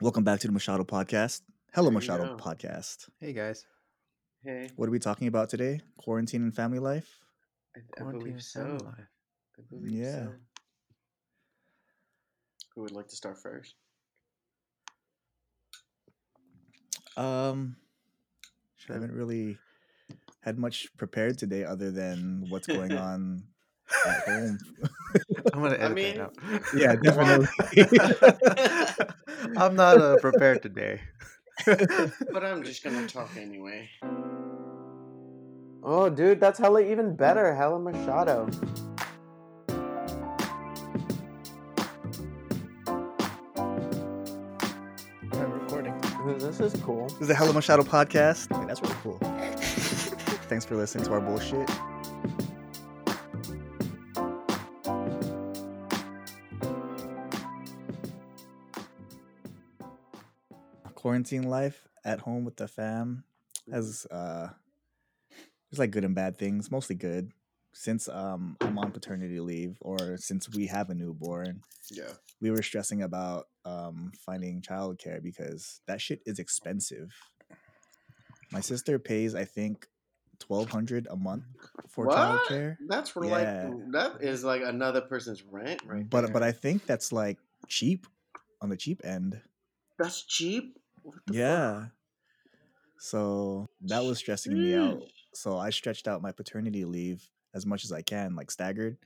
Welcome back to the Machado podcast. Hello, There you Machado go. podcast. Hey guys. Hey, What are we talking about today? Quarantine and family life? I, I believe so. life. I believe Yeah. so. Who would like to start first? Um, I haven't really had much prepared today other than what's going on at home. I'm gonna I edit mean- that out. Yeah, definitely. I'm not uh, prepared today. But I'm just gonna talk anyway. Oh, dude, that's hella even better. Hella Machado. I'm recording. This is cool. This is the Hella Machado podcast. Wait, that's really cool. Thanks for listening to our bullshit. Quarantine life at home with the fam has uh there's like good and bad things, mostly good. Since um I'm on paternity leave or since we have a newborn, Yeah. we were stressing about um, finding childcare because that shit is expensive. My sister pays, I think, twelve hundred a month for What? childcare. That's for Yeah. like that is like another person's rent, right? but there. but I think that's like cheap on the cheap end. that's cheap. The fuck? Yeah. So that was stressing me out. So I stretched out my paternity leave as much as I can, like staggered.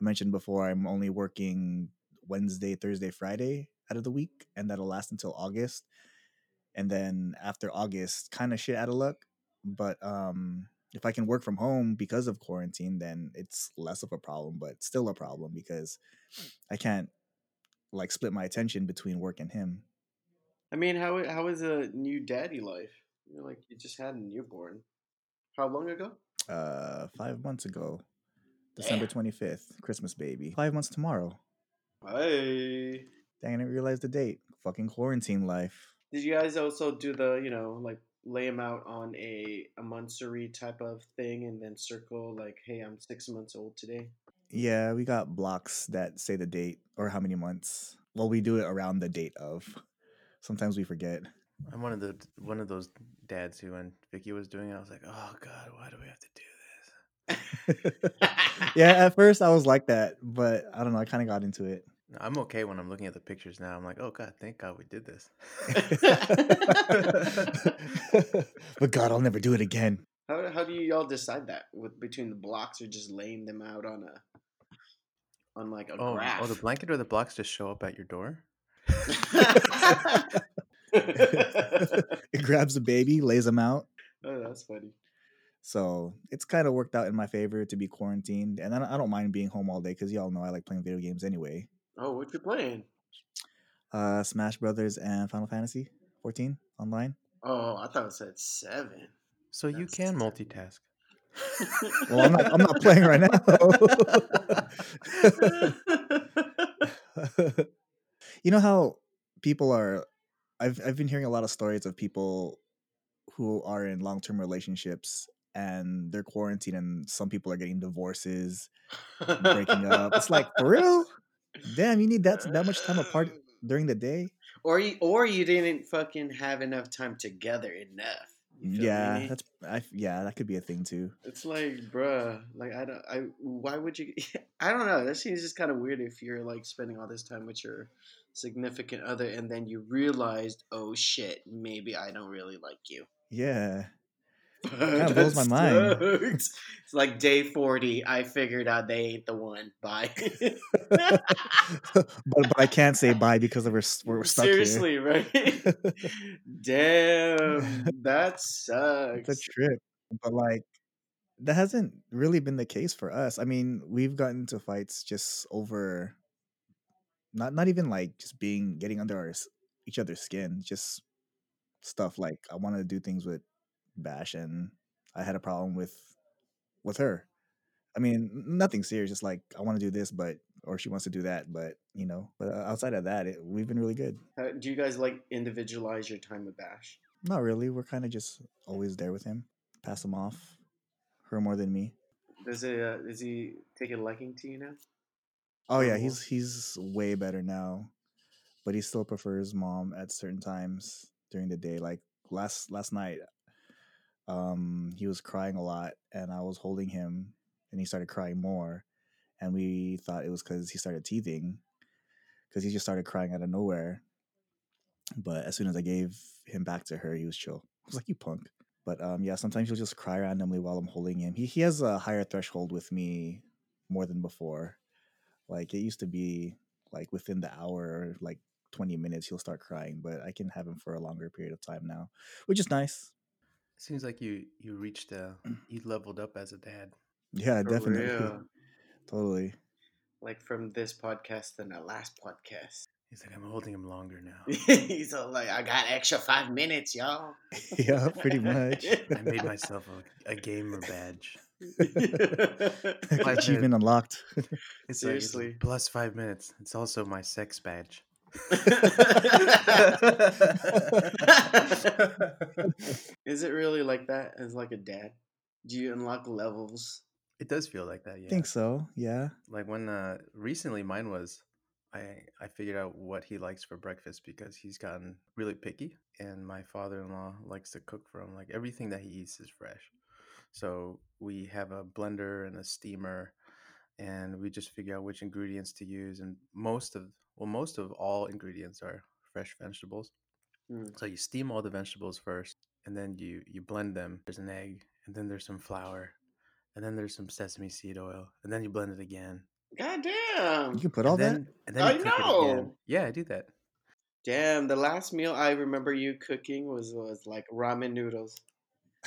I mentioned before I'm only working Wednesday, Thursday, Friday out of the week, and that'll last until August. And then after August, kind of shit out of luck. But um if I can work from home because of quarantine, then it's less of a problem, but still a problem because I can't like split my attention between work and him. I mean, how how is a new daddy life? You're like you just had a newborn. How long ago? uh five months ago december 25th christmas baby five months tomorrow Hey. dang i didn't realize the date fucking quarantine life Did you guys also do the, you know, like lay him out on a a monthsary type of thing and then circle like, hey, I'm six months old today? yeah we got blocks that say the date or how many months well we do it around the date of sometimes we forget I'm one of the one of those dads who when Vicky was doing it, I was like, oh god, why do we have to do this? yeah at first i was like that but i don't know i kind of got into it I'm okay when I'm looking at the pictures now. I'm like, oh god, thank God we did this. but god i'll never do it again How how do you y'all decide that with between the blocks or just laying them out on a on like a oh, graph? oh, the blanket or the blocks just show up at your door. it grabs the baby lays them out oh, that's funny. So it's kind of worked out in my favor to be quarantined, and I don't, mind being home all day because y'all know I like playing video games anyway. Oh, what you playing? Uh, Smash Brothers and Final Fantasy 14 online. Oh, I thought it said seven. So you can terrible. multitask. Well, I'm not, I'm not playing right now. You know how people are. I've I've been hearing a lot of stories of people who are in long term relationships and they're quarantined, and some people are getting divorces, breaking up. It's like for real. Damn, you need that that much time apart during the day. or you or you didn't fucking have enough time together enough. Yeah, me? that's I yeah, that could be a thing too. It's like, bruh, like I don't, I why would you? I don't know. That seems just kind of weird if you're like spending all this time with your significant other, and then you realized, oh shit, maybe I don't really like you. Yeah. That blows my mind. It's like day forty. I figured out they ain't the one. Bye. but but I can't say bye because of we're, we're stuck Seriously, right? Damn, that sucks. it's a trip. But like that hasn't really been the case for us. I mean, we've gotten into fights just over not not even like just being getting under our each other's skin, just stuff like I wanted to do things with Bash and I had a problem with with her. I mean, nothing serious, just like I want to do this, but or she wants to do that, but you know, but uh, outside of that, it, we've been really good. Uh, Do you guys like individualize your time with Bash? Not really. We're kind of just always there with him. Pass him off. Her more than me. Does it? Uh, does he take a liking to you now? Oh yeah, he's he's way better now. but he still prefers mom at certain times during the day. Like last last night, um, he was crying a lot, and I was holding him, and he started crying more, and we thought it was because he started teething, because he just started crying out of nowhere. But as soon as I gave him back to her, he was chill. I was like, "You punk." But um, yeah, sometimes he'll just cry randomly while I'm holding him. He he has a higher threshold with me more than before. Like it used to be like within the hour, like 20 minutes, he'll start crying, but I can have him for a longer period of time now, which is nice. It seems like you you reached a you leveled up as a dad. Yeah, For definitely. real. Totally. Like from this podcast than the last podcast. He's like, I'm holding him longer now. He's all like, I got extra five minutes, y'all. yeah, pretty much. I made myself a, a gamer badge. Achievement unlocked. It's like, Seriously. plus five minutes. It's also my sex badge. Is it really like that as like a dad? Do you unlock levels? It does feel like that, yeah. I think so. Yeah. Like when uh recently mine was I I figured out what he likes for breakfast because he's gotten really picky and my father-in-law likes to cook for him like everything that he eats is fresh. So we have a blender and a steamer and we just figure out which ingredients to use and most of well most of all ingredients are fresh vegetables. Mm. So you steam all the vegetables first and then you you blend them. There's an egg and then there's some flour and then there's some sesame seed oil and then you blend it again God damn. You can put all and that. then, And then I you cook it again. know. Yeah, I do that. Damn, the last meal I remember you cooking was was like ramen noodles.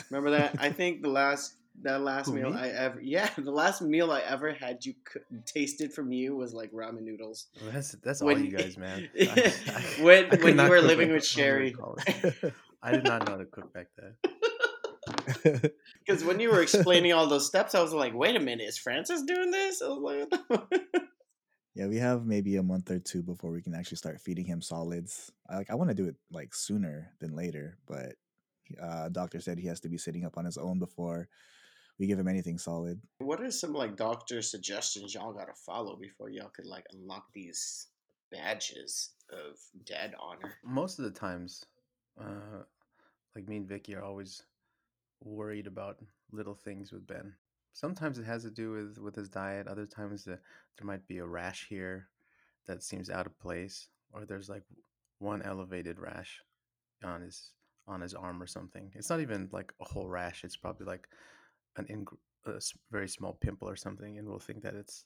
Remember that? I think the last that last Who, meal me? I ever yeah the last meal I ever had you coo- tasted from you was like ramen noodles. Well, that's that's all you guys, man. I- I- when I when you were living with Sherry. I did not know how to cook back then. Because when you were explaining all those steps, I was like, "Wait a minute, is Francis doing this?" Like, yeah, we have maybe a month or two before we can actually start feeding him solids. I, like I want to do it like sooner than later, but uh, doctor said he has to be sitting up on his own before we give him anything solid. "What are some like doctor suggestions y'all gotta follow before y'all could like unlock these badges of dad honor?" Most of the times, uh, like me and Vicky are always worried about little things with Ben. Sometimes it has to do with with his diet. Other times the, there might be a rash here that seems out of place, or there's like one elevated rash on his on his arm or something. It's not even like a whole rash. It's probably like an ing- a very small pimple or something, and we'll think that it's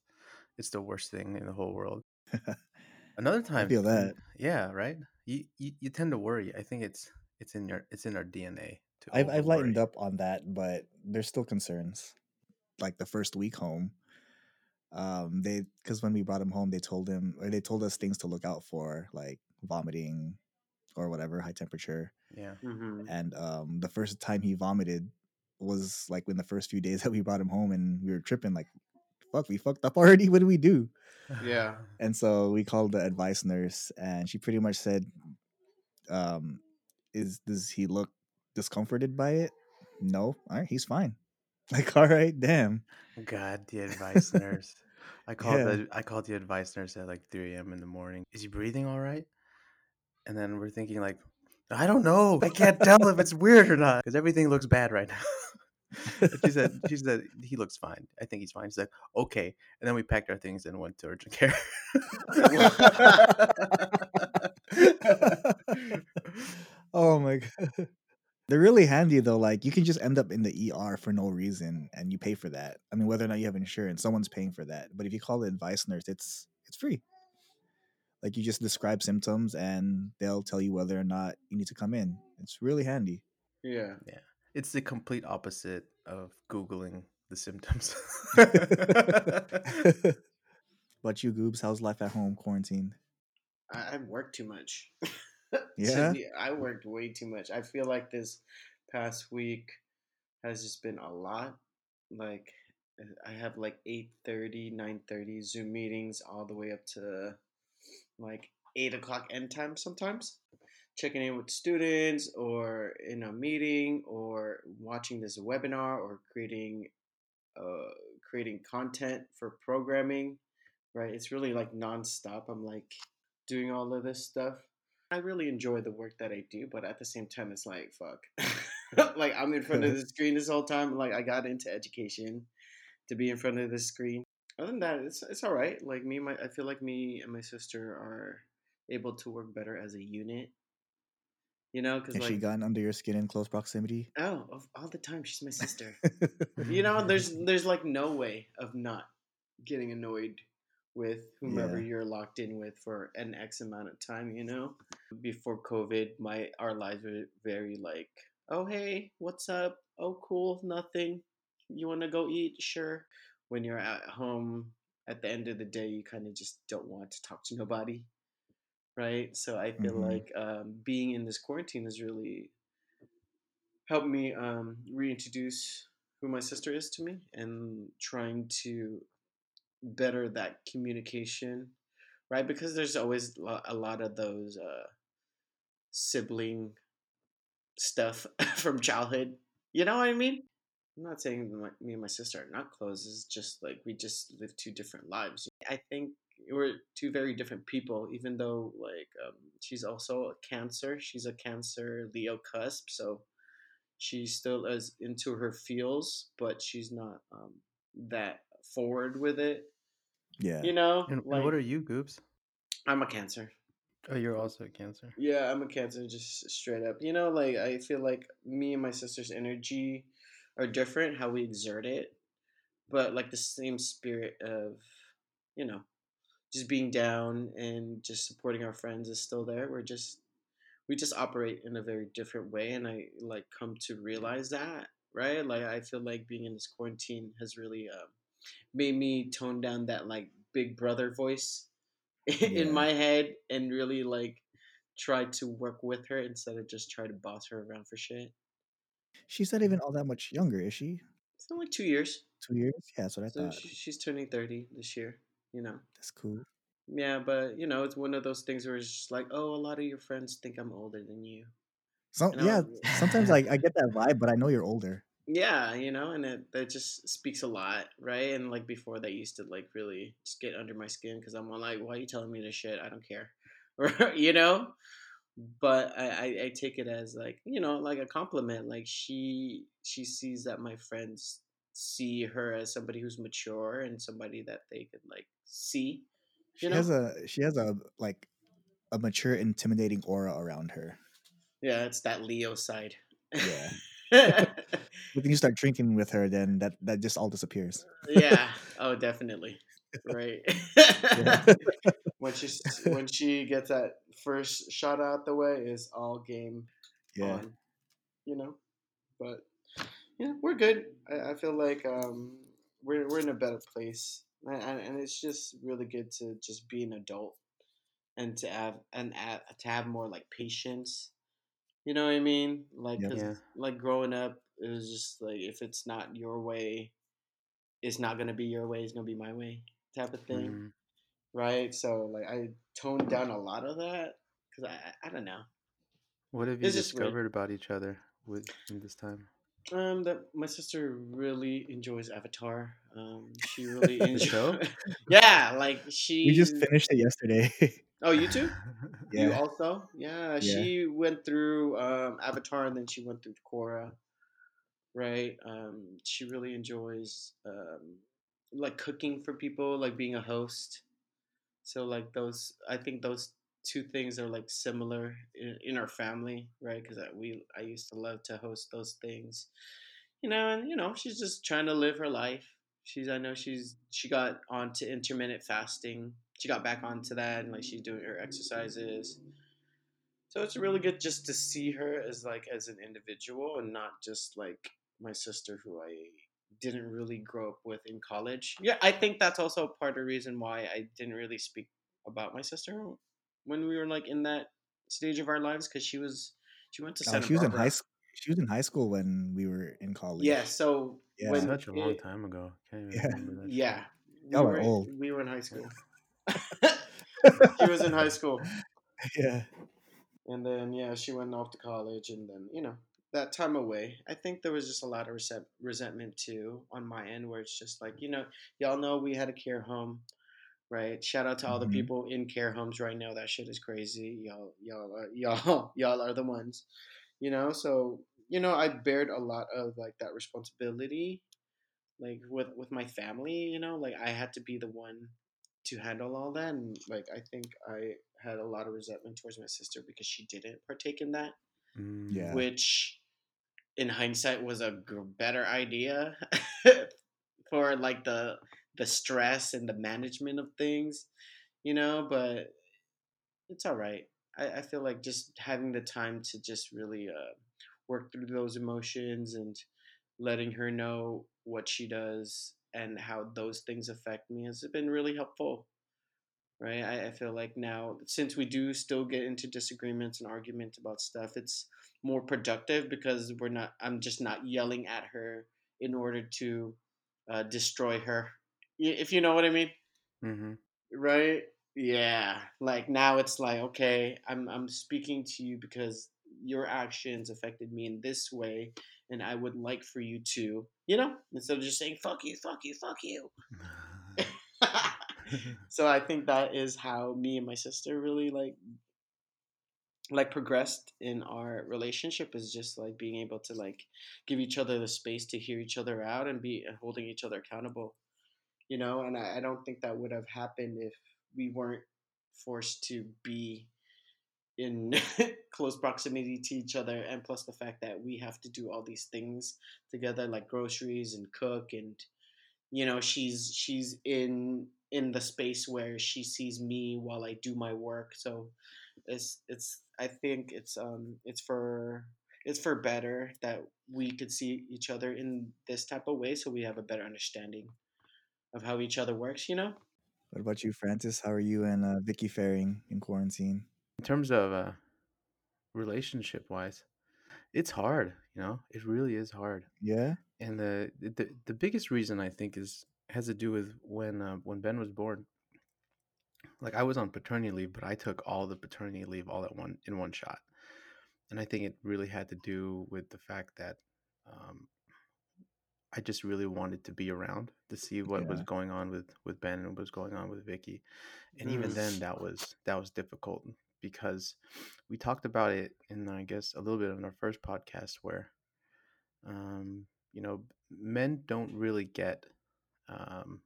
it's the worst thing in the whole world. Another time, feel that. Yeah, right. You, you you tend to worry. I think it's it's in your it's in our DNA. To I've I've lightened up on that, but there's still concerns. Like the first week home, um, they because when we brought him home, they told him or they told us things to look out for, like vomiting or whatever, high temperature. Yeah, Mm-hmm. And um, the first time he vomited was like in the first few days that we brought him home, and we were tripping like, "Fuck, we fucked up already. What do we do?" Yeah. And so we called the advice nurse, and she pretty much said, um, "Is does he look discomforted by it? No. All right, he's fine. Like, all right, damn. God, the advice nurse. I called Yeah. the I called the advice nurse at like 3 a.m. in the morning. Is he breathing all right? And then we're thinking like, I don't know. I can't tell if it's weird or not because everything looks bad right now. She said she said he looks fine. I think he's fine. She's like, okay. And then we packed our things and went to urgent care. oh my god." They're really handy though. Like you can just end up in the ER for no reason, and you pay for that. I mean, whether or not you have insurance, someone's paying for that. But if you call the advice nurse, it's it's free. Like you just describe symptoms, and they'll tell you whether or not you need to come in. It's really handy. Yeah. Yeah. It's the complete opposite of googling the symptoms. but you, Goobs, how's life at home quarantine? I, I work too much. Yeah? To I worked way too much. I feel like this past week has just been a lot. Like I have like 8.30, 9.30 Zoom meetings all the way up to like 8 o'clock end time sometimes. Checking in with students or in a meeting or watching this webinar or creating uh, creating content for programming. Right? It's really like nonstop. I'm like doing all of this stuff. I really enjoy the work that I do, but at the same time, it's like fuck. like I'm in front of the screen this whole time. Like I got into education to be in front of the screen. Other than that, it's it's all right. Like me, my I feel like me and my sister are able to work better as a unit. You know, because Has she like gotten under your skin in close proximity? oh, of- all the time she's my sister. you know, there's there's like no way of not getting annoyed with whomever Yeah. you're locked in with for an X amount of time. You know, before COVID, my our lives were very like, oh hey, what's up? Oh cool, nothing. You want to go eat? Sure. When you're at home, at the end of the day, you kind of just don't want to talk to nobody, right? So I feel Mhm. like um, being in this quarantine has really helped me um, reintroduce who my sister is to me and trying to better that communication right because there's always a lot of those uh, sibling stuff from childhood you know what i mean i'm not saying that my, me and my sister are not close it's just like we just live two different lives i think we're two very different people even though like um, she's also a cancer she's a cancer leo cusp so she still is into her feels but she's not um, that forward with it yeah. you know And, and what are you, Goops? i'm a cancer Oh, you're also a Cancer. yeah i'm a cancer just straight up you know like i feel like me and my sister's energy are different how we exert it but like the same spirit of you know just being down and just supporting our friends is still there. We're just we just operate in a very different way and i like come to realize that right? Like i feel like being in this quarantine has really um, made me tone down that like big brother voice in my head and really like try to work with her instead of just try to boss her around for shit She's not even all that much younger, is she? it's been like two years Two years? Yeah, that's what I so thought. she, she's turning 30 this year you know That's cool. yeah but you know it's one of those things where it's just like oh a lot of your friends think i'm older than you Some, You know, yeah, sometimes like I get that vibe, but I know you're older. Yeah, you know, and it that just speaks a lot, right? And like before, that used to like really just get under my skin because I'm like, why are you telling me this shit? I don't care, Or you know. But I, I I take it as like you know like a compliment. Like she she sees that my friends see her as somebody who's mature and somebody that they could like see. She know? has a she has a like a mature, intimidating aura around her. Yeah, it's that Leo side. Yeah. yeah. But then you start drinking with her, then that that just all disappears. Yeah oh, definitely. Right. When she when she gets that first shot out the way, is all game Yeah. on. You know, but yeah, we're good. I, I feel like um, we're we're in a better place, and, and it's just really good to just be an adult and to have and a- to have more like patience. You know what I mean? Like, Yeah. like growing up, it was just like if it's not your way, it's not gonna be your way. It's gonna be my way, type of thing, Mm. right? So like I toned down a lot of that because I I- I don't know. What have you It's discovered about each other with in this time? Um, that my sister really enjoys Avatar. Um, she really The enjoys. yeah, like she. We just finished it yesterday. Oh, you too? You yeah. also? Yeah, Yeah. she went through um, Avatar and then she went through Korra, right? Um, she really enjoys um, like cooking for people, like being a host. So like those, I think those two things are like similar in, in our family, right? Because we, I used to love to host those things, you know, and you know, she's just trying to live her life. She's, I know she's, she got onto intermittent fasting. She got back onto that, and like she's doing her exercises. So it's really good just to see her as like as an individual and not just like my sister who I didn't really grow up with in college. Yeah, I think that's also part of the reason why I didn't really speak about my sister when we were like in that stage of our lives because she was she went to Oh, Santa she was in high school. She was in high school when we were in college. Yeah, so Yeah. when Such a long it- time ago. Can't even Yeah. that. Yeah, we Y'all were, old. We were in high school. she was in high school. yeah. and then yeah she went off to college and then you know that time away i think there was just a lot of resent- resentment too on my end where it's just like you know y'all know we had a care home right? Shout out to all the Mhm. people in care homes right now. That shit is crazy. Y'all, y'all, are, y'all, y'all are the ones, you know. So you know, I bared a lot of like that responsibility, like with with my family. You know, like I had to be the one to handle all that, and like I think I had a lot of resentment towards my sister because she didn't partake in that, Mm, Yeah. which in hindsight was a g- better idea for like the the stress and the management of things you know but it's all right i, I feel like just having the time to just really uh, work through those emotions and letting her know what she does and how those things affect me has been really helpful right? I, I feel like now since we do still get into disagreements and arguments about stuff it's more productive because we're not i'm just not yelling at her in order to uh, destroy her. If you know what i mean? Hmm right? Yeah. Like now it's like okay i'm i'm speaking to you because your actions affected me in this way and i would like for you to you know instead of just saying fuck you fuck you fuck you. So i think that is how me and my sister really like like progressed in our relationship is just like being able to like give each other the space to hear each other out and be holding each other accountable you know? And I, I don't think that would have happened if we weren't forced to be in close proximity to each other and plus the fact that we have to do all these things together like groceries and cook and you know she's she's in in the space where she sees me while I do my work. So it's it's I think it's um it's for it's for better that we could see each other in this type of way so we have a better understanding of how each other works you know What about you, Francis? How are you and uh, Vicky faring in quarantine? in terms of uh, relationship wise, it's hard. You know, it really is hard. Yeah. And the the the biggest reason I think is has to do with when uh, when Ben was born. Like I was on paternity leave, but I took all the paternity leave all at one in one shot, and I think it really had to do with the fact that um, I just really wanted to be around to see what was going on with with Ben and what was going on with Vicky, and even Mm. then that was that was difficult because we talked about it in I guess a little bit in our first podcast where um, you know men don't really get um,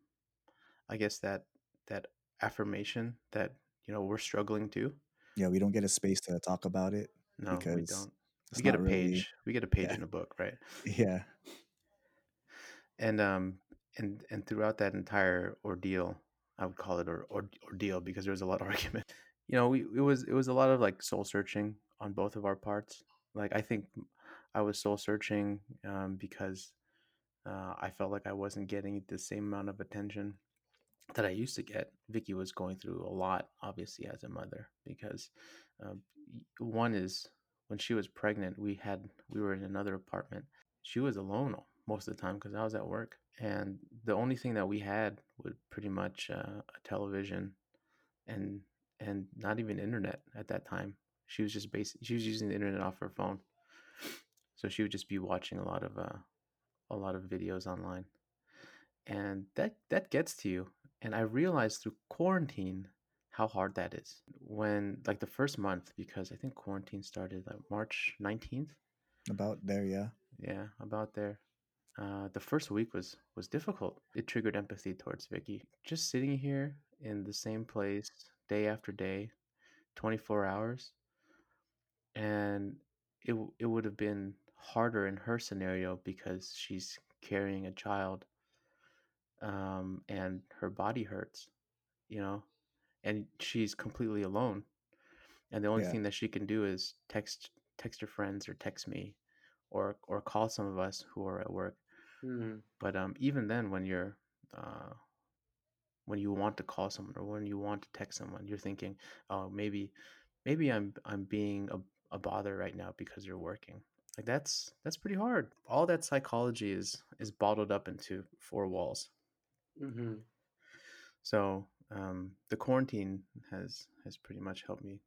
I guess that that affirmation that you know we're struggling to. Yeah, we don't get a space to talk about it No, we because don't. We get a really. page. We get a page Yeah. in a book, right? Yeah. and um and and throughout that entire ordeal i would call it or, or ordeal because there was a lot of argument you know we, it was it was a lot of like soul searching on both of our parts like i think i was soul searching um, because uh, i felt like i wasn't getting the same amount of attention that i used to get vicky was going through a lot obviously as a mother because uh, one is when she was pregnant we had we were in another apartment she was alone most of the time because I was at work, and the only thing that we had was pretty much uh, a television, and and not even internet at that time. She was just basic. She was using the internet off her phone, so she would just be watching a lot of uh, a lot of videos online, and that that gets to you. And I realized through quarantine how hard that is. When like the first month, because I think quarantine started like March nineteenth. About there, yeah. Yeah, about there. Uh, the first week was was difficult. It triggered empathy towards Vicky. Just sitting here in the same place day after day, 24 hours, and it it would have been harder in her scenario because she's carrying a child, um, and her body hurts, you know, and she's completely alone. And the only Yeah. thing that she can do is text text her friends or text me, or or call some of us who are at work Mm. but um, even then when you're uh, when you want to call someone or when you want to text someone you're thinking oh maybe maybe i'm i'm being a, a bother right now because you're working like that's that's pretty hard all that psychology is is bottled up into four walls hmm so um, the quarantine has has pretty much helped me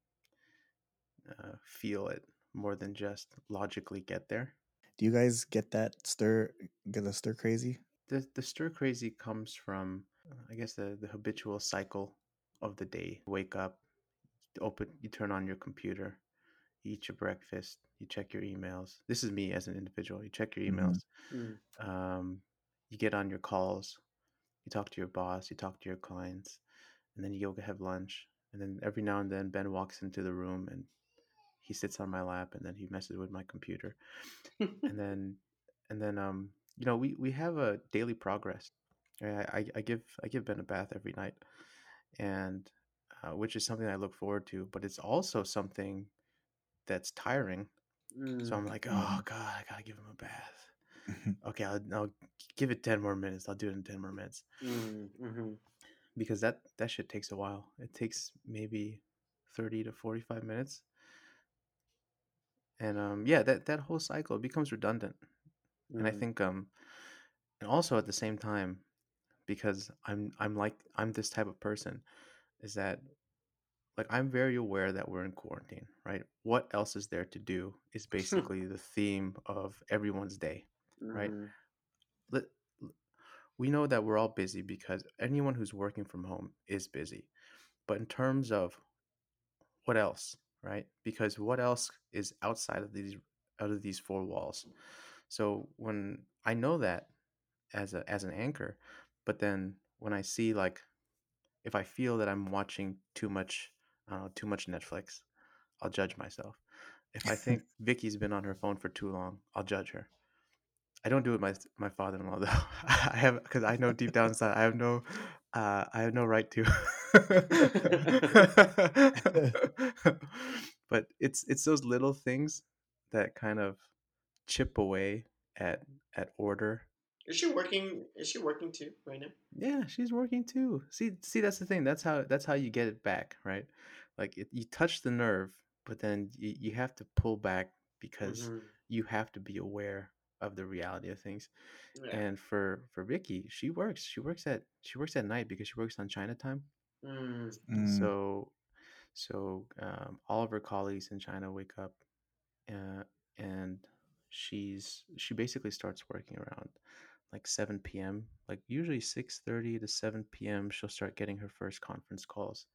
uh, feel it more than just logically get there Do you guys get that stir get a stir crazy? the the stir crazy comes from I guess the the habitual cycle of the day. Wake up, open, you turn on your computer, you eat your breakfast, you check your emails. This is me as an individual. You check your Mhm. emails. Mm. Um, you get on your calls, you talk to your boss, you talk to your clients, and then you go have lunch. And then every now and then Ben walks into the room and he sits on my lap and then he messes with my computer. and then and then um you know we we have a daily progress. I I, I give I give Ben a bath every night, and uh, which is something I look forward to. But it's also something that's tiring. So Mm. I'm like, oh Mhm. god, I gotta give him a bath. Okay, I'll, I'll give it ten more minutes. I'll do it in ten more minutes Mm. Mhm. because that that shit takes a while. It takes maybe thirty to forty five minutes, and um yeah, that that whole cycle becomes redundant. And I Mm. think um and also at the same time because I'm I'm like I'm this type of person is that like I'm very aware that we're in quarantine, right? What else is there to do is basically the theme of everyone's day. Right. Mhm. Let, we know that we're all busy because anyone who's working from home is busy. But in terms of what else, right? Because what else is outside of these out of these four walls? So when I know that as a as an anchor, but then when I see like if I feel that I'm watching too much uh, too much Netflix, I'll judge myself. If I think Vicky's been on her phone for too long, I'll judge her. I don't do it with my my father-in-law though. I have because I know deep down inside I have no uh, I have no right to. but it's it's those little things that kind of chip away at at order. Is she working? Is she working too right now? Yeah, she's working too. See, see, that's the thing. That's how that's how you get it back, right? Like it, you touch the nerve, but then you, you have to pull back because Mhm. you have to be aware of the reality of things. Yeah. And for for Vicky, she works. She works at she works at night because she works on China time. Mm. Mm. So so um, all of her colleagues in China wake up, uh, and she's she basically starts working around like 7 p.m. Like usually 6:30 to 7 p.m. She'll start getting her first conference calls,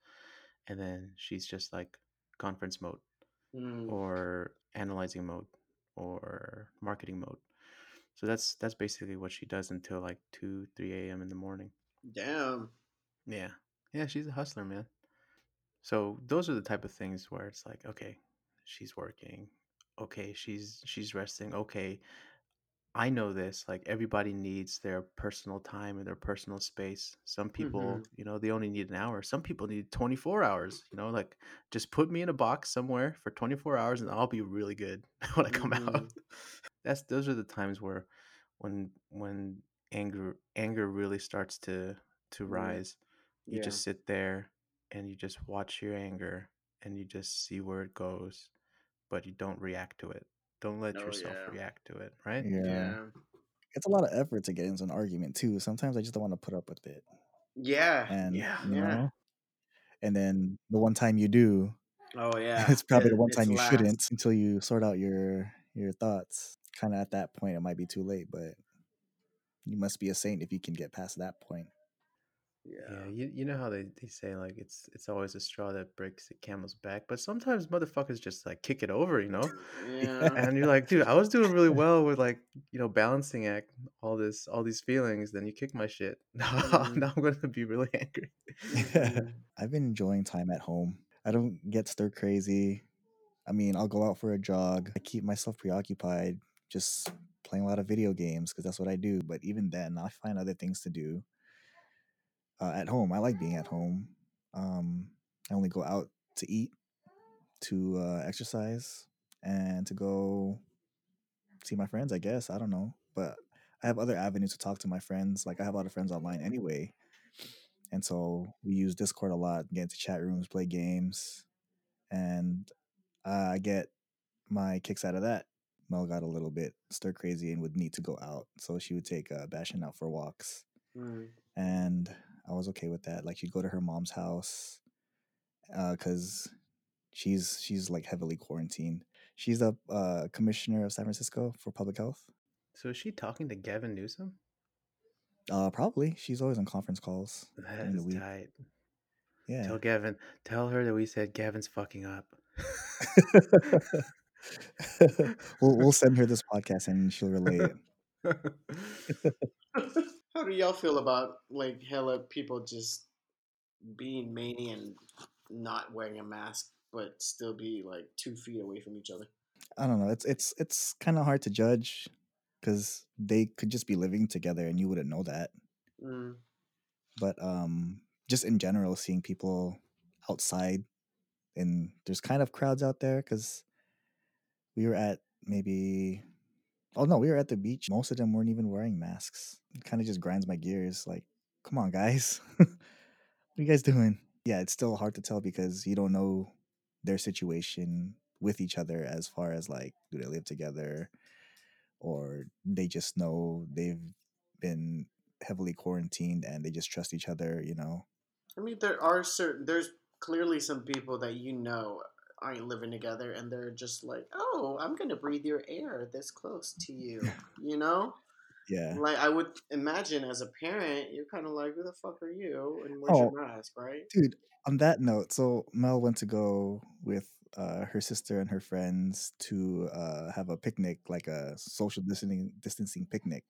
and then she's just like conference mode Mm. or analyzing mode or marketing mode. So that's that's basically what she does until like 2 3 a.m. in the morning. Damn. Yeah. Yeah, she's a hustler, man. So those are the type of things where it's like, okay, she's working. Okay, she's she's resting. Okay, I know this. Like everybody needs their personal time and their personal space. Some people, Mhm. you know, they only need an hour. Some people need 24 hours. You know, like just put me in a box somewhere for 24 hours and I'll be really good when I come out. That's those are the times where when when anger anger really starts to to Yeah. rise. You Yeah. just sit there and you just watch your anger and you just see where it goes, but you don't react to it. Don't let Oh yourself yeah. react to it, right? Yeah. Yeah. It's a lot of effort to get into an argument too. Sometimes I just don't want to put up with it. Yeah. And Yeah. you Yeah. and then the one time you do, Oh yeah. it's probably the one time you last. shouldn't until you sort out your your thoughts. Kind of at that point, it might be too late, but you must be a saint if you can get past that point. Yeah, Yeah. you, you know how they, they say like it's it's always a straw that breaks the camel's back, but sometimes motherfuckers just like kick it over, you know? Yeah. And you're like, dude, I was doing really well with like, you know, balancing act all this all these feelings, then you kick my shit. Now, Mhm. now I'm gonna be really angry. I've been enjoying time at home. I don't get stir crazy. I mean, I'll go out for a jog. I keep myself preoccupied, just playing a lot of video games because that's what I do. But even then, I find other things to do uh, at home. I like being at home. Um, I only go out to eat, to uh, exercise, and to go see my friends. I guess I don't know, but I have other avenues to talk to my friends. Like I have a lot of friends online anyway, and so we use Discord a lot. Get into chat rooms, play games, and I get my kicks out of that. Mel got a little bit stir crazy and would need to go out, so she would take uh, Bastion out for walks, Mm. and I was okay with that. Like she'd go to her mom's house because she's she's like heavily quarantined. She's a uh, commissioner of San Francisco for public health. So is she talking to Gavin Newsom? Uh, probably. She's always on conference calls That the week. tight. Yeah. Tell Gavin. Tell her that we said Gavin's fucking up. we'll we'll send her this podcast and she'll relate. How do y'all feel about like hella people just being many and not wearing a mask, but still be like two feet away from each other? I don't know. It's it's it's kind of hard to judge because they could just be living together and you wouldn't know that. Mm. But um, just in general, seeing people outside and there's kind of crowds out there because we were at maybe oh no we were at the beach. Most of them weren't even wearing masks. It kind of just grinds my gears like come on guys. What are you guys doing? Yeah it's still hard to tell because you don't know their situation with each other as far as like do they live together or they just know they've been heavily quarantined and they just trust each other you know? I mean, there are certain. There's clearly some people that you know aren't living together, and they're just like, "Oh, I'm gonna breathe your air this close to you," you know. yeah Like I would imagine as a parent, you're kind of like, "Who the fuck are you?" And where's oh your mask, right? dude on that note so mel went to go with uh, her sister and her friends to uh, have a picnic like a social distancing distancing picnic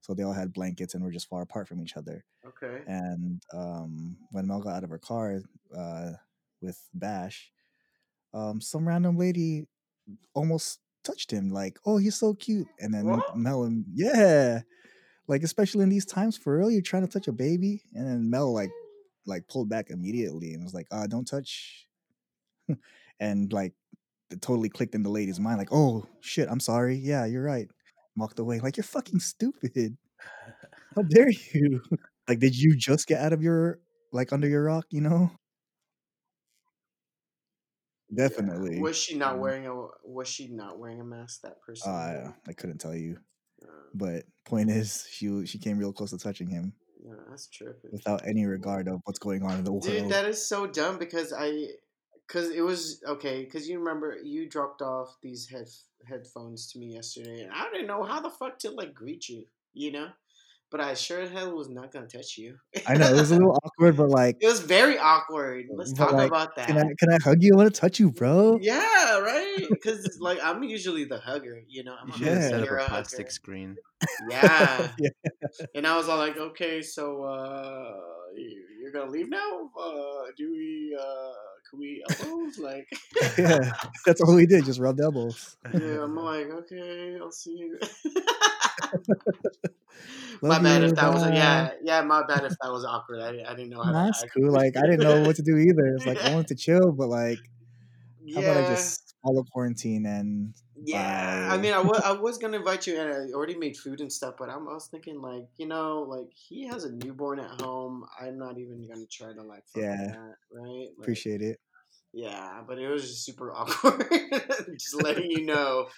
so they all had blankets and were just far apart from each other Okay. and um, when mel got out of her car uh, with bash um, some random lady almost touched him like oh he's so cute. And then What? mel and yeah like especially in these times for real you're trying to touch a baby? And then mel like like pulled back immediately and was like uh don't touch. And like it totally clicked in the lady's mind like oh shit i'm sorry. Yeah you're right. Walked away like you're fucking stupid. How dare you? Like did you just get out of your like under your rock you know Yeah. definitely Was she not um, wearing a Was she not wearing a mask? That person. uh, i couldn't tell you Uh, but point is she she came real close to touching him yeah, that's tripping. without any regard of what's going on in the world Dude, that is so dumb because I, because it was okay. Because you remember you dropped off these head headphones to me yesterday, and I didn't know how the fuck to like greet you, you know. But I sure as hell was not gonna touch you. i know it was a little awkward but like It was very awkward. Let's talk like about that. can i can i hug you i want to touch you bro Yeah, right. Because like I'm usually the hugger, you know. I'm a should Yeah. set up a a plastic hugger. screen. Yeah. Yeah. And I was all like, okay, so uh, you- you're gonna leave now? Uh, do we? Uh, can we elbows? Like, yeah that's all we did just rubbed elbows yeah. I'm like, okay, I'll see you. My bad if that was bye. yeah yeah. My bad if that was awkward. I, I didn't know how to that's act. cool like i didn't know what to do either it's like i wanted to chill but like how about i Yeah. just follow quarantine and Yeah, I Bye. mean, I wa- I was gonna invite you, and I already made food and stuff. But I'm, I was thinking, like, you know, like he has a newborn at home. I'm not even gonna try to like, Yeah. that, right? Like, appreciate it Yeah, but it was just super awkward. just letting you know.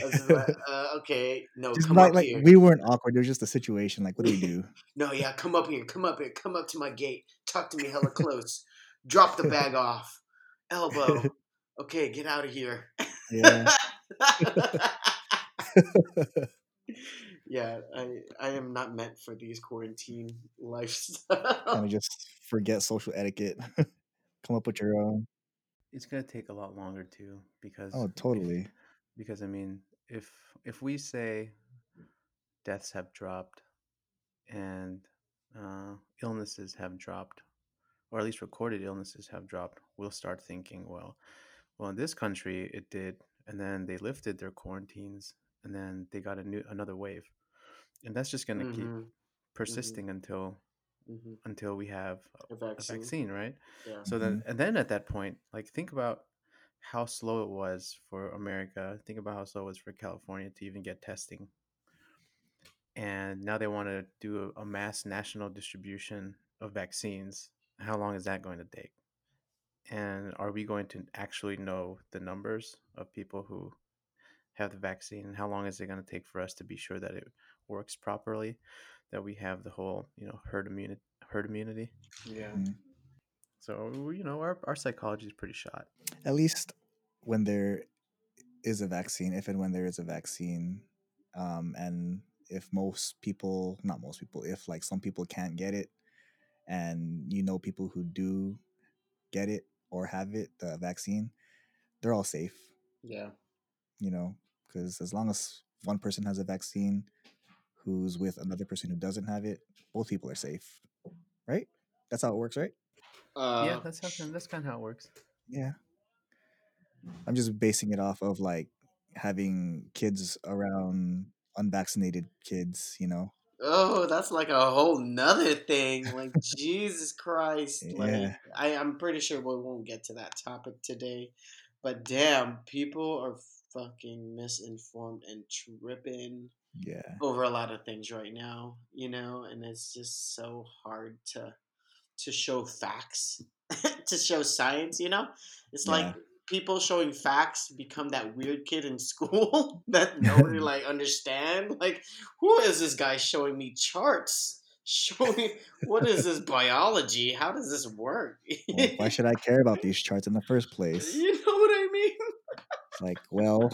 I was just like, uh, okay, no, just come like up like here. we weren't awkward. It was just a situation. Like, what do we do? No, yeah, come up here, come up here, come up to my gate. Talk to me hella close. Drop the bag off. Elbow. Okay, get out of here. Yeah. yeah, I I am not meant for these quarantine kind lifestyle. of just forget social etiquette. Come up with your own. It's gonna take a lot longer too because Oh, if- totally. Because I mean, if if we say deaths have dropped and uh, illnesses have dropped, or at least recorded illnesses have dropped, we'll start thinking, well, well, in this country it did, and then they lifted their quarantines, and then they got a new another wave, and that's just gonna keep Mhm, persisting until mhm. until we have A a vaccine. vaccine, right? Yeah. So then, and then at that point, like think about how slow it was for America. Think about how slow it was for California to even get testing. And now they want to do a, a mass national distribution of vaccines. How long is that going to take? And are we going to actually know the numbers of people who have the vaccine? And how long is it going to take for us to be sure that it works properly? That we have the whole, you know, herd immunity. Herd immunity. Yeah. Mm-hmm. So you know, our our psychology is pretty shot. At least when there is a vaccine, if and when there is a vaccine, um, and if most people, not most people, if like some people can't get it, and you know people who do get it or have it, the vaccine, they're all safe. Yeah. You know, because as long as one person has a vaccine who's with another person who doesn't have it, both people are safe, right? That's how it works, right? Uh, yeah, that's how that's kind of how it works. Yeah. I'm just basing it off of like having kids around unvaccinated kids, you know. Oh, that's like a whole nother thing. Like Jesus Christ. Like Yeah. I, I'm pretty sure we won't get to that topic today. But damn, people are fucking misinformed and tripping Yeah. over a lot of things right now, you know, and it's just so hard to to show facts, to show science, you know? It's like people showing facts become that weird kid in school that nobody like understand. Like, who is this guy showing me charts? Showing what is this biology? How does this work? Well, why should I care about these charts in the first place? you know what I mean? Like, well,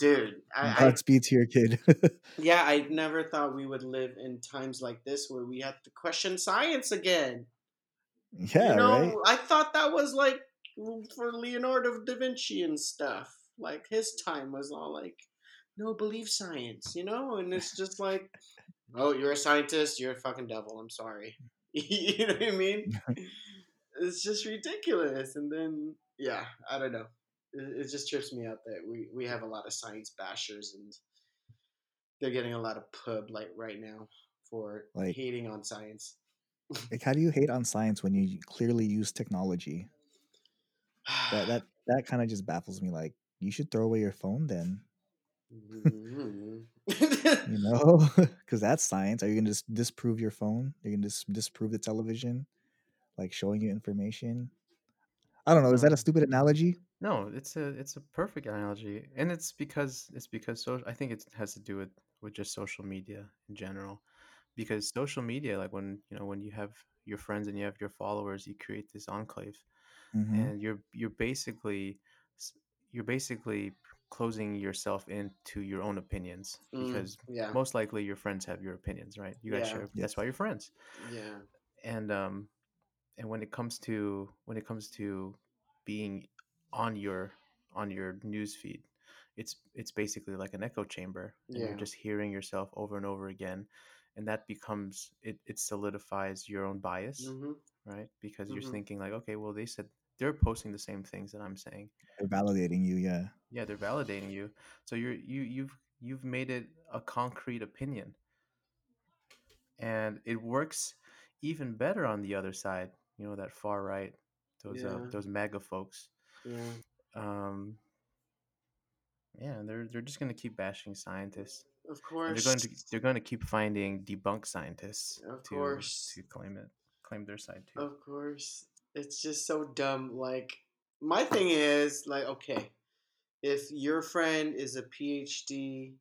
Dude, I, Godspeed to your kid. yeah, I never thought we would live in times like this where we have to question science again. yeah, you know, right. I thought that was like for Leonardo da Vinci and stuff. Like his time was all like, no, believe science, you know? And it's just like, oh, you're a scientist, you're a fucking devil. I'm sorry. you know what I mean? it's just ridiculous. And then, yeah, I don't know. It, it just trips me out that we, we have a lot of science bashers and they're getting a lot of pub like right now for Like- hating on science. Like, how do you hate on science when you clearly use technology? That that that kind of just baffles me. Like, you should throw away your phone then. Mhm. You know, because that's science. Are you gonna just disprove your phone? You're gonna just disprove the television, like showing you information. I don't know. Is that a stupid analogy? No, it's a it's a perfect analogy, and it's because it's because so I think it has to do with with just social media in general, because social media, like when you know when you have your friends and you have your followers, you create this enclave, hmm and you're you're basically you're basically closing yourself into your own opinions Mm, because yeah, most likely your friends have your opinions, right? You guys Yeah. share. That's why you're friends yeah, and um and when it comes to when it comes to being on your on your news feed it's it's basically like an echo chamber and Yeah. you're just hearing yourself over and over again and that becomes it it solidifies your own bias hmm right because Mhm. you're thinking like okay well they said they're posting the same things that i'm saying They're validating you. Yeah. yeah they're validating you so you're you you've you've made it a concrete opinion and it works even better on the other side you know that far right those uh, those MAGA folks yeah. um yeah they're they're just going to keep bashing scientists Of and course, they're going to they're going to keep finding debunked scientists Of to course. to claim it claim their side too Of course. It's just so dumb. Like, my thing is, like, okay, if your friend is a PhD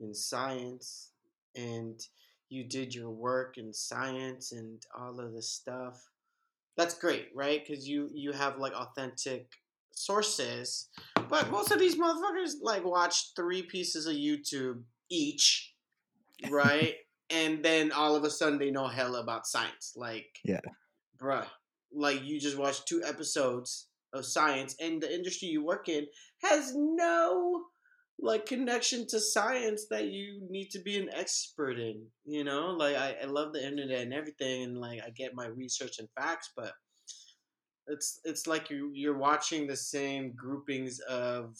in science and you did your work in science and all of this stuff, that's great, right? Because you, you have, like, authentic sources. But most of these motherfuckers, like, watch three pieces of YouTube each, right? and then all of a sudden they know hell about science. Like, Yeah. bruh, like you just watched two episodes of science, and the industry you work in has no like connection to science that you need to be an expert in. You know, like I, I love the internet and everything, and like I get my research and facts, but it's it's like you you're watching the same groupings of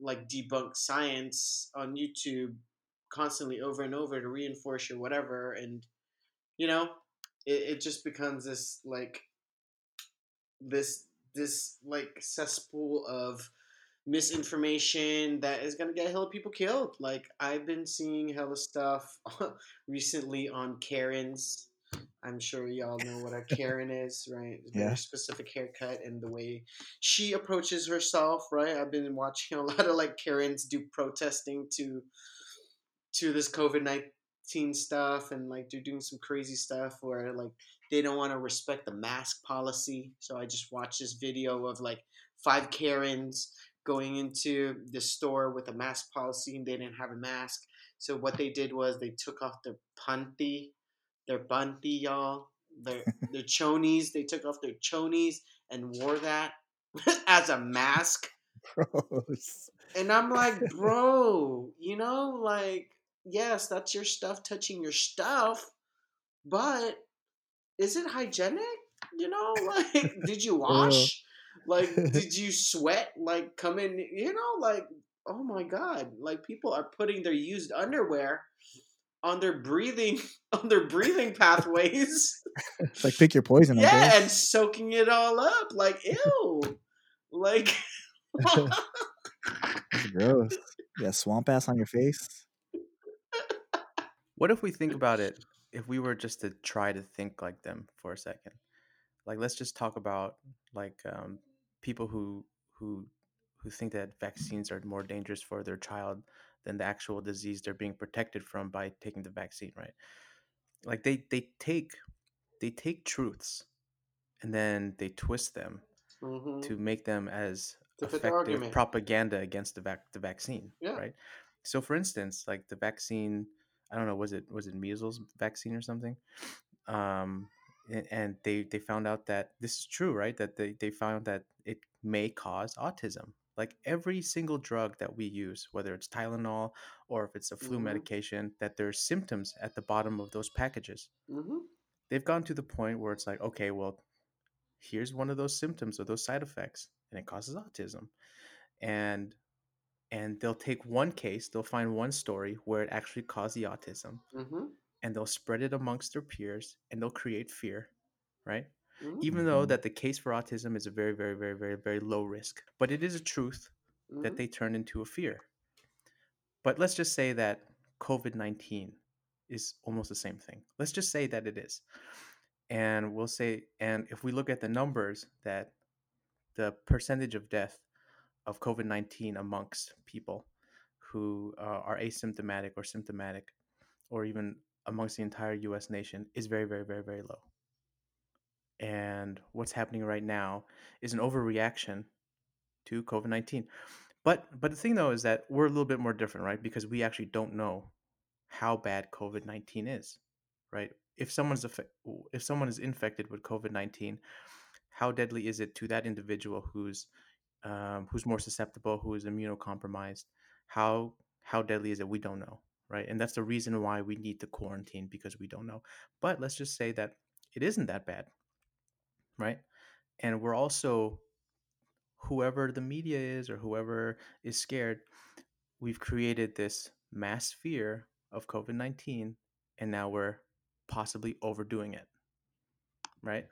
like debunked science on YouTube constantly over and over to reinforce your whatever and you know it, it just becomes this like this this like cesspool of misinformation that is gonna get hella people killed. Like i've been seeing hella stuff recently on karens i'm sure y'all know what a karen is right Yeah. specific haircut and the way she approaches herself right i've been watching a lot of like karens do protesting to to this covid-19 stuff and like they're doing some crazy stuff where like they don't want to respect the mask policy so i just watched this video of like five karens going into the store with a mask policy and they didn't have a mask. So what they did was they took off their punty, their bunty, y'all, their their chonies. They took off their chonies and wore that as a mask. Gross. And I'm like, bro, you know, like, yes, that's your stuff touching your stuff, but is it hygienic? You know, like, did you uh. wash? Like, did you sweat? Like, come in, you know, like, oh my God. Like, people are putting their used underwear on their breathing on their breathing pathways. It's like pick your poison. Yeah, and soaking it all up. Like, ew. Like It's gross. Yeah, swamp ass on your face. What if we think about it? If we were just to try to think like them for a second, like let's just talk about like um, people who who who think that vaccines are more dangerous for their child than the actual disease they're being protected from by taking the vaccine, right? Like they they take they take truths and then they twist them Mhm. to make them as To effective propaganda against the vac- the vaccine, Yeah. right? So, for instance, like the vaccine, I don't know, was it was it measles vaccine or something? Um, and they they found out that this is true, right? That they they found that it may cause autism. Like every single drug that we use, whether it's Tylenol or if it's a flu Mhm. medication, that there's symptoms at the bottom of those packages Mhm. they've gone to the point where it's like, okay, well, here's one of those symptoms or those side effects, and it causes autism. And and they'll take one case, they'll find one story where it actually caused the autism, Mhm. and they'll spread it amongst their peers, and they'll create fear, right? Mhm. Even though Mhm. that the case for autism is a very, very, very, very, very low risk, but it is a truth that Mhm. they turn into a fear. But let's just say that COVID 19 is almost the same thing. Let's just say that it is. And we'll say, and if we look at the numbers, that the percentage of death of COVID 19 amongst people who uh, are asymptomatic or symptomatic, or even amongst the entire US nation, is very, very, very, very low. And what's happening right now is an overreaction to COVID 19. But but the thing though is that we're a little bit more different, right? Because we actually don't know how bad COVID nineteen is, right? If someone's if someone is infected with COVID nineteen, how deadly is it to that individual who's um, who's more susceptible, who is immunocompromised? How how deadly is it? We don't know, right? And that's the reason why we need to quarantine because we don't know. But let's just say that it isn't that bad, right? And we're also whoever the media is or whoever is scared, we've created this mass fear of COVID 19, and now we're possibly overdoing it. Right?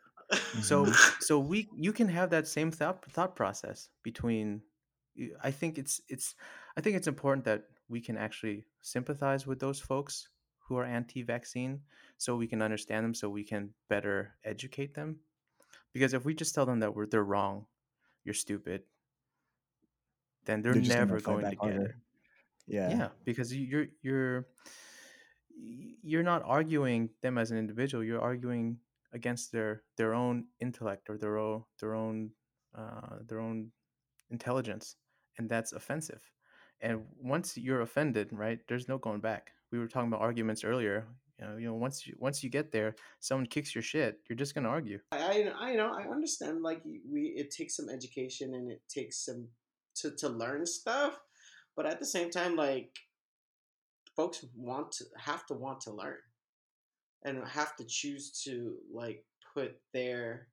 So, mm-hmm. so we you can have that same thought thought process between. I think it's it's I think it's important that we can actually sympathize with those folks who are anti-vaccine, so we can understand them, so we can better educate them. Because if we just tell them that we're they're wrong, you're stupid, then they're, They're never going to get it. harder. Yeah. Yeah, because you- you're you're you're not arguing them as an individual. You're arguing against their their own intellect or their own their own uh, their own intelligence, and that's offensive. And once you're offended, right, there's no going back. We were talking about arguments earlier. You know, you know, once you once you get there, someone kicks your shit, you're just gonna argue. I, I know I understand like we it takes some education and it takes some to to learn stuff, but at the same time like folks want to have to want to learn and have to choose to like put their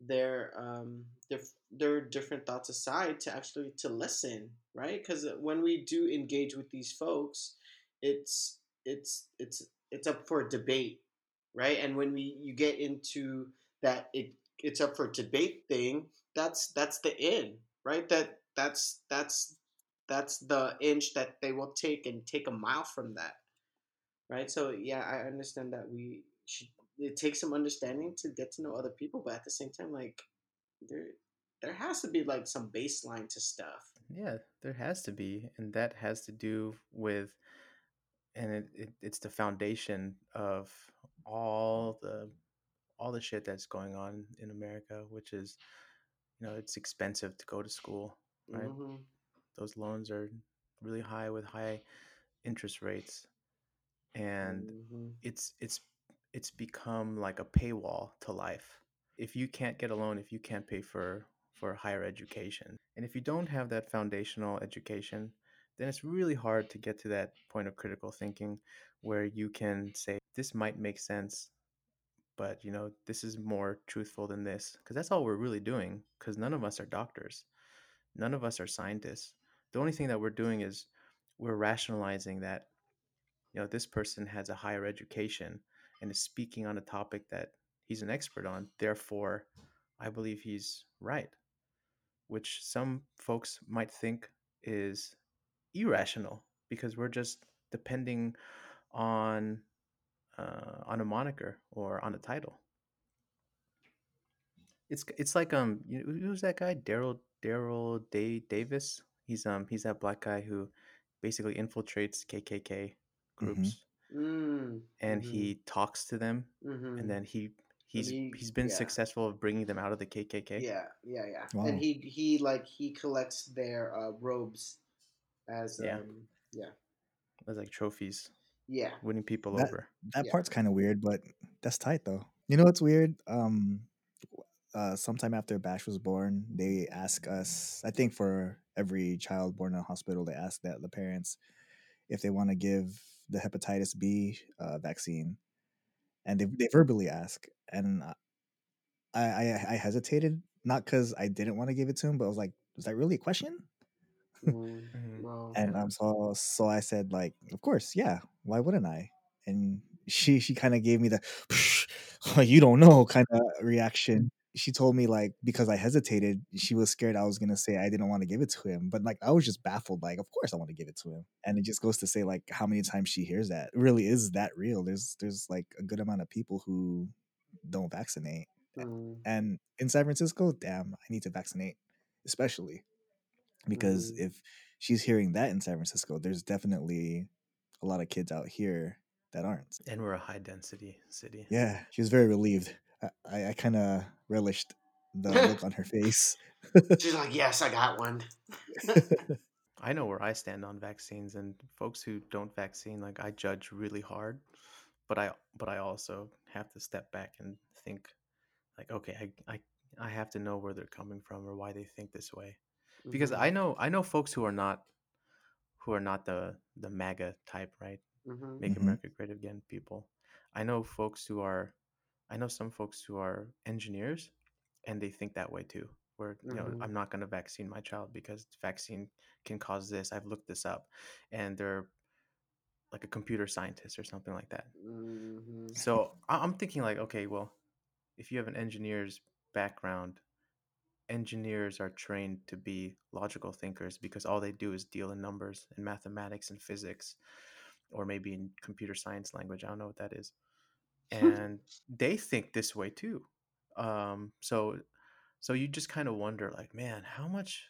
their um their their different thoughts aside to actually to listen right because when we do engage with these folks it's it's it's it's up for debate right? And when we you get into that it it's up for debate thing that's that's the in right? That that's that's that's the inch that they will take and take a mile from that right? So yeah i understand that we should it takes some understanding to get to know other people but at the same time like there there has to be like some baseline to stuff. Yeah, there has to be, and that has to do with, and it, it it's the foundation of all the all the shit that's going on in America, which is, you know, it's expensive to go to school. right? Mhm. Those loans are really high with high interest rates, and Mhm. it's it's it's become like a paywall to life. If you can't get a loan, if you can't pay for for higher education, and if you don't have that foundational education, then it's really hard to get to that point of critical thinking where you can say this might make sense but you know this is more truthful than this because that's all we're really doing because none of us are doctors. None of us are scientists. The only thing that we're doing is we're rationalizing that you know this person has a higher education and is speaking on a topic that he's an expert on therefore i believe he's right which some folks might think is irrational because we're just depending on uh, on a moniker or on a title. It's it's like um you know, who's that guy Daryl Daryl Day Davis. He's um he's that black guy who basically infiltrates KKK groups Mm. and Mhm. he talks to them Mhm. and then he he's he- he's been yeah. successful of bringing them out of the KKK. Yeah, yeah, yeah. Wow. And he he like he collects their uh, robes as Yeah. um yeah As like trophies, yeah. winning people That- over. That Yeah. part's kind of weird, but that's tight though. You know what's weird? Um, uh, sometime after Bash was born, they ask us. I think for every child born in a hospital, they ask that the parents if they want to give the hepatitis B uh, vaccine, and they they verbally ask, and I I, I hesitated not because I didn't want to give it to him, but I was like, is that really a question? Mm. Mhm. Well, And um, so so I said like, of course, yeah. Why wouldn't I? And she she kind of gave me the you don't know kind of reaction. She told me like because I hesitated, she was scared I was gonna say I didn't want to give it to him. But like I was just baffled. Like, of course I want to give it to him. And it just goes to say like how many times she hears that. It really is that real? There's there's like a good amount of people who don't vaccinate. mm, And in San Francisco, damn, I need to vaccinate, especially because Mhm. if she's hearing that in San Francisco, there's definitely a lot of kids out here that aren't. And we're a high density city. Yeah, she was very relieved. I, I, I kind of relished the look on her face. she's like, yes, I got one. I know where I stand on vaccines and folks who don't vaccine like I judge really hard but I but I also have to step back and think like okay I I, I have to know where they're coming from or why they think this way because Mhm. I know I know folks who are not who are not the the MAGA type right Mhm. make Mhm. America great again people I know folks who are I know some folks who are engineers and they think that way too where you know Mhm. I'm not going to vaccine my child because vaccine can cause this I've looked this up and they're like a computer scientist or something like that Mhm. so I'm thinking like, okay, well, if you have an engineer's background, engineers are trained to be logical thinkers because all they do is deal in numbers and mathematics and physics, or maybe in computer science language. I don't know what that is, and they think this way too. Um, so, so you just kind of wonder, like, man, how much,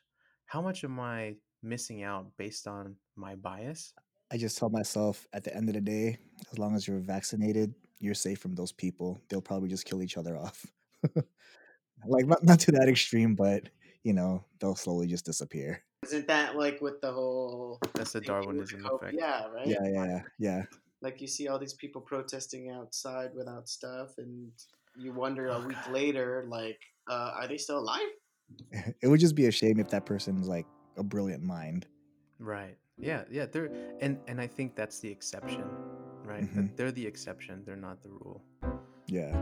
how much am I missing out based on my bias? I just tell myself at the end of the day, as long as you're vaccinated, you're safe from those people. They'll probably just kill each other off. like not, not to that extreme, but you know, they'll slowly just disappear. Isn't that like with the whole That's the Darwinism effect. Yeah, right. Yeah, yeah, yeah, yeah. Like you see all these people protesting outside without stuff, and you wonder a week later, like, uh, are they still alive? It would just be a shame if that person's like a brilliant mind. Right. Yeah, yeah, they're and and I think that's the exception, right? Mhm. They're the exception, they're not the rule. Yeah.